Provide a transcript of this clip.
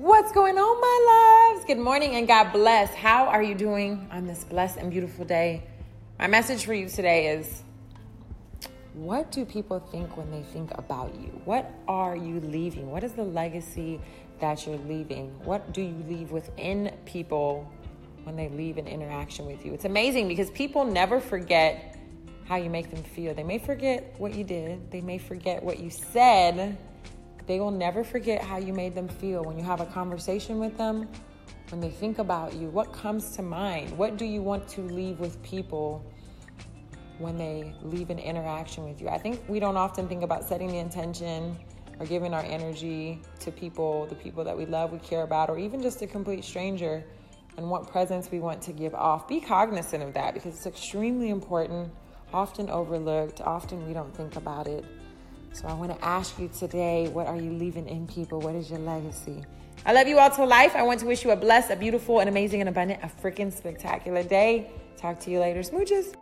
What's going on, my loves? Good morning and God bless. How are you doing on this blessed and beautiful day? My message for you today is what do people think when they think about you? What are you leaving? What is the legacy that you're leaving? What do you leave within people when they leave an interaction with you? It's amazing because people never forget how you make them feel. They may forget what you did, they may forget what you said they will never forget how you made them feel when you have a conversation with them, when they think about you. What comes to mind? What do you want to leave with people when they leave an interaction with you? I think we don't often think about setting the intention or giving our energy to people, the people that we love, we care about, or even just a complete stranger, and what presence we want to give off. Be cognizant of that because it's extremely important, often overlooked, often we don't think about it. So I want to ask you today what are you leaving in people? What is your legacy? I love you all to life. I want to wish you a blessed, a beautiful, and amazing, and abundant, a freaking spectacular day. Talk to you later. Smooches.